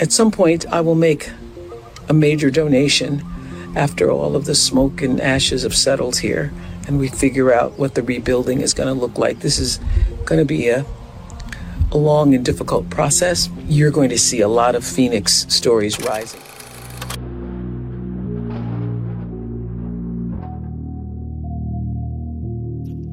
at some point, I will make a major donation after all of the smoke and ashes have settled here and we figure out what the rebuilding is going to look like. This is going to be a, a long and difficult process. You're going to see a lot of Phoenix stories rising.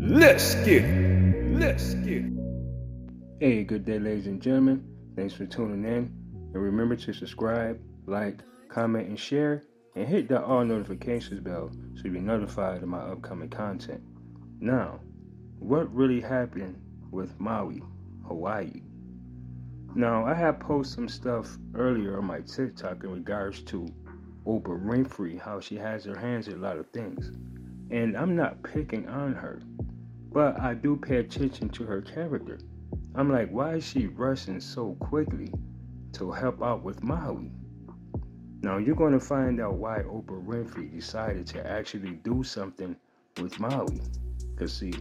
Let's get it. Let's get it. Hey, good day, ladies and gentlemen. Thanks for tuning in. And remember to subscribe, like, comment, and share. And hit that all notifications bell so you'll be notified of my upcoming content. Now, what really happened with Maui, Hawaii? Now, I have posted some stuff earlier on my TikTok in regards to Oprah Winfrey, how she has her hands in a lot of things. And I'm not picking on her. But I do pay attention to her character. I'm like, why is she rushing so quickly to help out with Maui? Now you're going to find out why Oprah Winfrey decided to actually do something with Maui. Because see,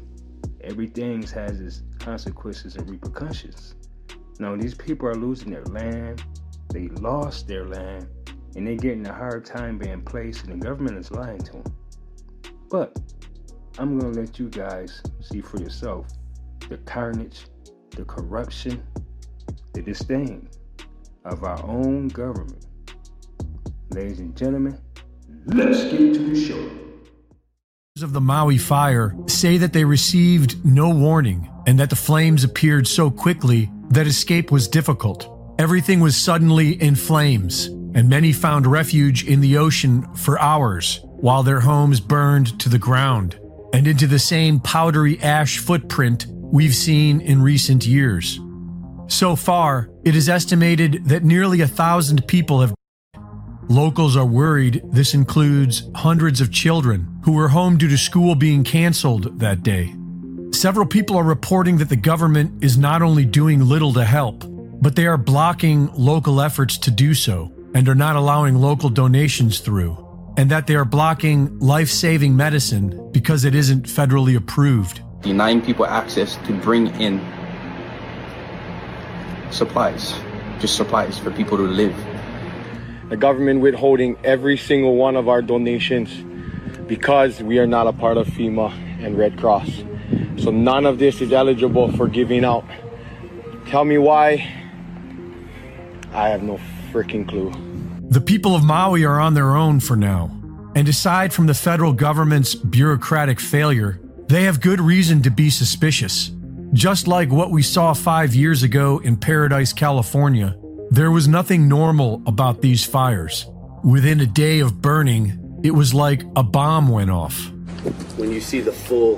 everything has its consequences and repercussions. Now these people are losing their land, they lost their land, and they're getting a hard time being placed, and the government is lying to them. But I'm going to let you guys see for yourself the carnage, the corruption, the disdain of our own government. Ladies and gentlemen, let's get to the show. Of the Maui fire say that they received no warning and that the flames appeared so quickly that escape was difficult. Everything was suddenly in flames, and many found refuge in the ocean for hours while their homes burned to the ground and into the same powdery ash footprint we've seen in recent years. So far, it is estimated that nearly a thousand people have. Locals are worried this includes hundreds of children who were home due to school being canceled that day. Several people are reporting that the government is not only doing little to help, but they are blocking local efforts to do so and are not allowing local donations through and that they are blocking life saving medicine because it isn't federally approved. Denying people access to bring in supplies, just supplies for people to live. The government withholding every single one of our donations because we are not a part of FEMA and Red Cross. So none of this is eligible for giving out. Tell me why. I have no freaking clue. The people of Maui are on their own for now. And aside from the federal government's bureaucratic failure, they have good reason to be suspicious. Just like what we saw five years ago in Paradise, California, there was nothing normal about these fires. Within a day of burning, it was like a bomb went off. When you see the full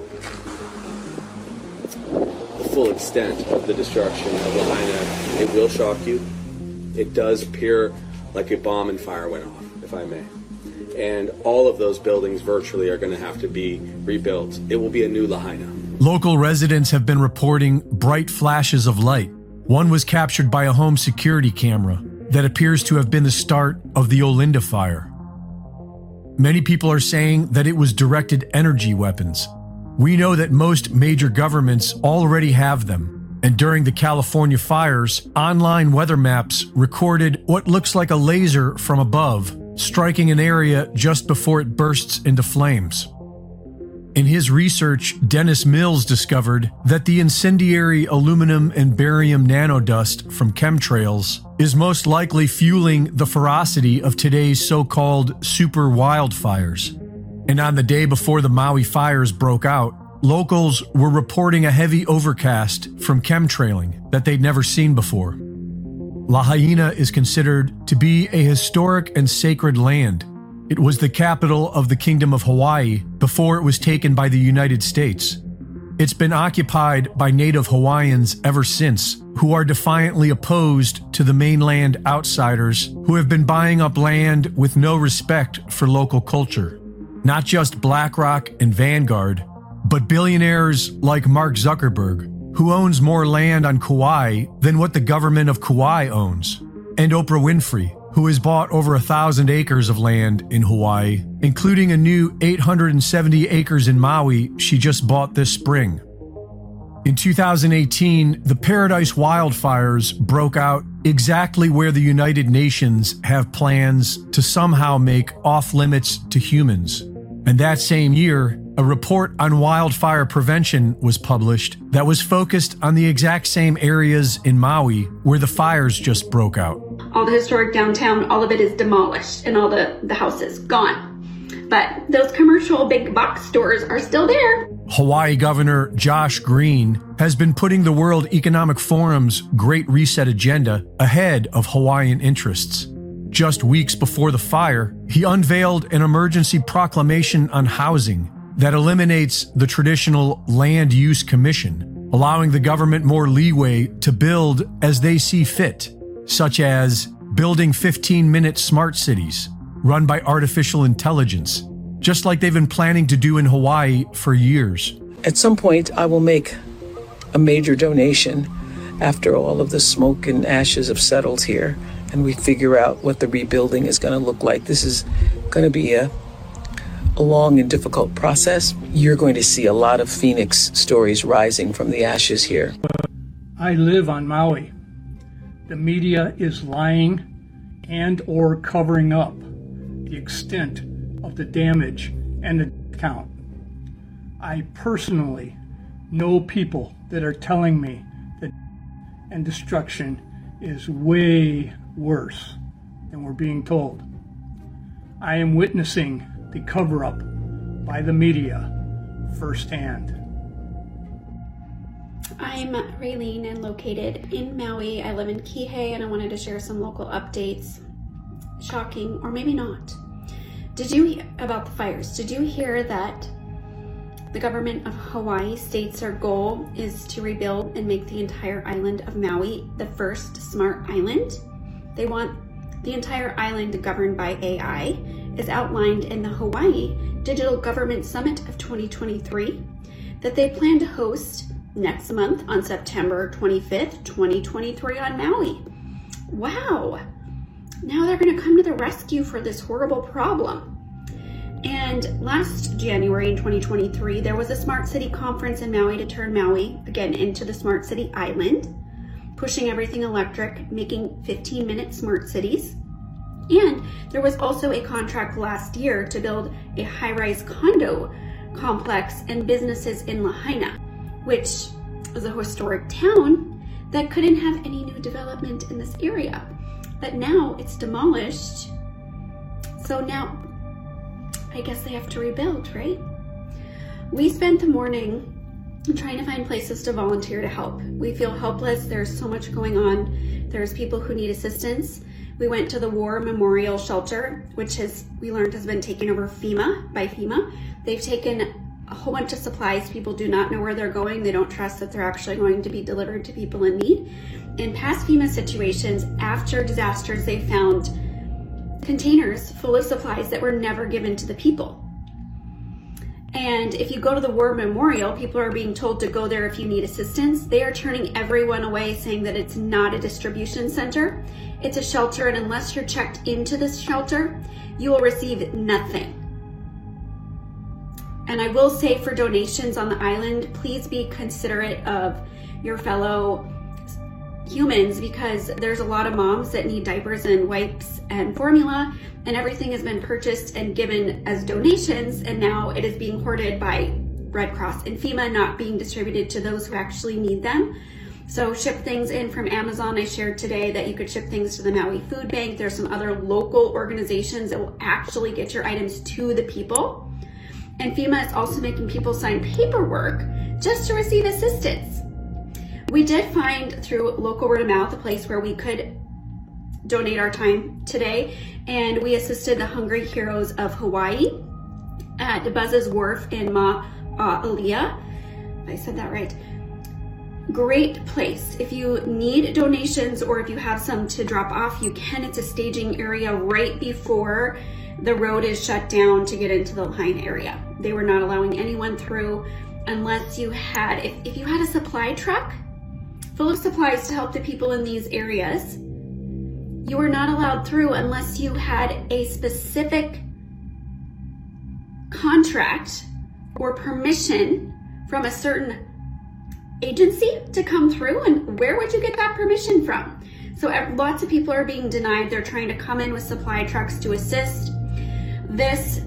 the full extent of the destruction of Lahaina, it will shock you. It does appear like a bomb and fire went off, if I may. And all of those buildings virtually are going to have to be rebuilt. It will be a new Lahaina. Local residents have been reporting bright flashes of light. One was captured by a home security camera that appears to have been the start of the Olinda fire. Many people are saying that it was directed energy weapons. We know that most major governments already have them, and during the California fires, online weather maps recorded what looks like a laser from above striking an area just before it bursts into flames. In his research, Dennis Mills discovered that the incendiary aluminum and barium nanodust from chemtrails is most likely fueling the ferocity of today's so called super wildfires. And on the day before the Maui fires broke out, Locals were reporting a heavy overcast from chemtrailing that they'd never seen before. Lahaina is considered to be a historic and sacred land. It was the capital of the Kingdom of Hawaii before it was taken by the United States. It's been occupied by native Hawaiians ever since, who are defiantly opposed to the mainland outsiders who have been buying up land with no respect for local culture. Not just BlackRock and Vanguard, but billionaires like Mark Zuckerberg, who owns more land on Kauai than what the government of Kauai owns, and Oprah Winfrey, who has bought over a thousand acres of land in Hawaii, including a new 870 acres in Maui she just bought this spring. In 2018, the Paradise wildfires broke out exactly where the United Nations have plans to somehow make off limits to humans. And that same year, a report on wildfire prevention was published that was focused on the exact same areas in Maui where the fires just broke out. All the historic downtown, all of it is demolished and all the, the houses gone. But those commercial big box stores are still there. Hawaii Governor Josh Green has been putting the World Economic Forum's Great Reset agenda ahead of Hawaiian interests. Just weeks before the fire, he unveiled an emergency proclamation on housing that eliminates the traditional Land Use Commission, allowing the government more leeway to build as they see fit, such as building 15 minute smart cities run by artificial intelligence just like they've been planning to do in Hawaii for years. At some point, I will make a major donation after all of the smoke and ashes have settled here and we figure out what the rebuilding is going to look like. This is going to be a, a long and difficult process. You're going to see a lot of Phoenix stories rising from the ashes here. I live on Maui. The media is lying and or covering up the extent of the damage and the count. I personally know people that are telling me that and destruction is way worse than we're being told. I am witnessing the cover up by the media firsthand. I'm Raylene and located in Maui. I live in Kihei and I wanted to share some local updates. Shocking, or maybe not. Did you hear about the fires? Did you hear that the government of Hawaii states their goal is to rebuild and make the entire island of Maui the first smart island? They want the entire island governed by AI, is outlined in the Hawaii Digital Government Summit of 2023 that they plan to host next month on September 25th, 2023 on Maui. Wow! Now they're going to come to the rescue for this horrible problem. And last January in 2023, there was a Smart City conference in Maui to turn Maui again into the Smart City Island, pushing everything electric, making 15 minute smart cities. And there was also a contract last year to build a high rise condo complex and businesses in Lahaina, which is a historic town that couldn't have any new development in this area. But now it's demolished. So now I guess they have to rebuild, right? We spent the morning trying to find places to volunteer to help. We feel helpless. There's so much going on. There's people who need assistance. We went to the War Memorial Shelter, which has we learned has been taken over FEMA by FEMA. They've taken a whole bunch of supplies. People do not know where they're going. They don't trust that they're actually going to be delivered to people in need. In past FEMA situations, after disasters, they found containers full of supplies that were never given to the people. And if you go to the War Memorial, people are being told to go there if you need assistance. They are turning everyone away, saying that it's not a distribution center. It's a shelter, and unless you're checked into this shelter, you will receive nothing. And I will say for donations on the island, please be considerate of your fellow humans because there's a lot of moms that need diapers and wipes and formula and everything has been purchased and given as donations and now it is being hoarded by Red Cross and FEMA not being distributed to those who actually need them. So ship things in from Amazon. I shared today that you could ship things to the Maui Food Bank. There's some other local organizations that will actually get your items to the people. And FEMA is also making people sign paperwork just to receive assistance. We did find through local word of mouth a place where we could donate our time today, and we assisted the Hungry Heroes of Hawaii at Buzz's Wharf in Ma'alaea. Uh, I said that right. Great place. If you need donations or if you have some to drop off, you can. It's a staging area right before the road is shut down to get into the line area. They were not allowing anyone through unless you had, if, if you had a supply truck, full of supplies to help the people in these areas. You were not allowed through unless you had a specific contract or permission from a certain agency to come through and where would you get that permission from? So lots of people are being denied. They're trying to come in with supply trucks to assist. This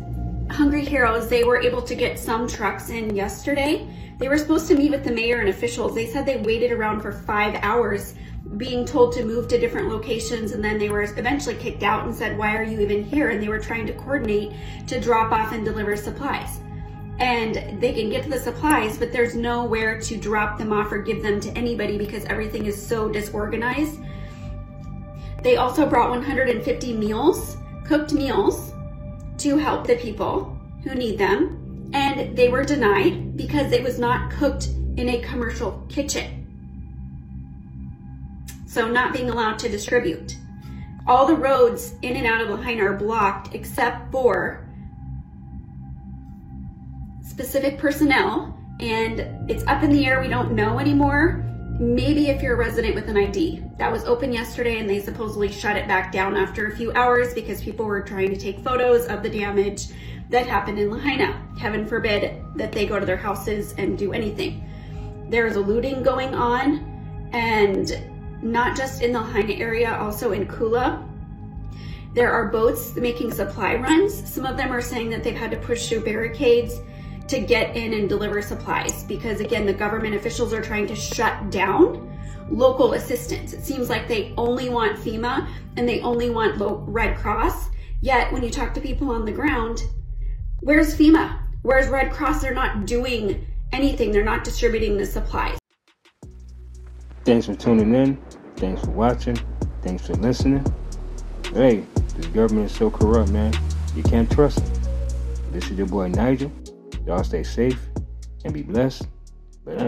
Hungry Heroes, they were able to get some trucks in yesterday. They were supposed to meet with the mayor and officials. They said they waited around for five hours being told to move to different locations and then they were eventually kicked out and said, why are you even here? And they were trying to coordinate to drop off and deliver supplies. And they can get to the supplies, but there's nowhere to drop them off or give them to anybody because everything is so disorganized. They also brought 150 meals, cooked meals, to help the people who need them. And they were denied because it was not cooked in a commercial kitchen so not being allowed to distribute. All the roads in and out of Lahaina are blocked except for specific personnel and it's up in the air. We don't know anymore. Maybe if you're a resident with an ID. That was open yesterday and they supposedly shut it back down after a few hours because people were trying to take photos of the damage that happened in Lahaina. Heaven forbid that they go to their houses and do anything. There is a looting going on and not just in the Lahaina area, also in Kula. There are boats making supply runs. Some of them are saying that they've had to push through barricades to get in and deliver supplies because again, the government officials are trying to shut down local assistance. It seems like they only want FEMA and they only want Red Cross. Yet when you talk to people on the ground, where's FEMA? Where's Red Cross? They're not doing anything. They're not distributing the supplies. Thanks for tuning in. Thanks for watching. Thanks for listening. Hey, this government is so corrupt, man. You can't trust it. This is your boy Nigel. Y'all stay safe and be blessed. But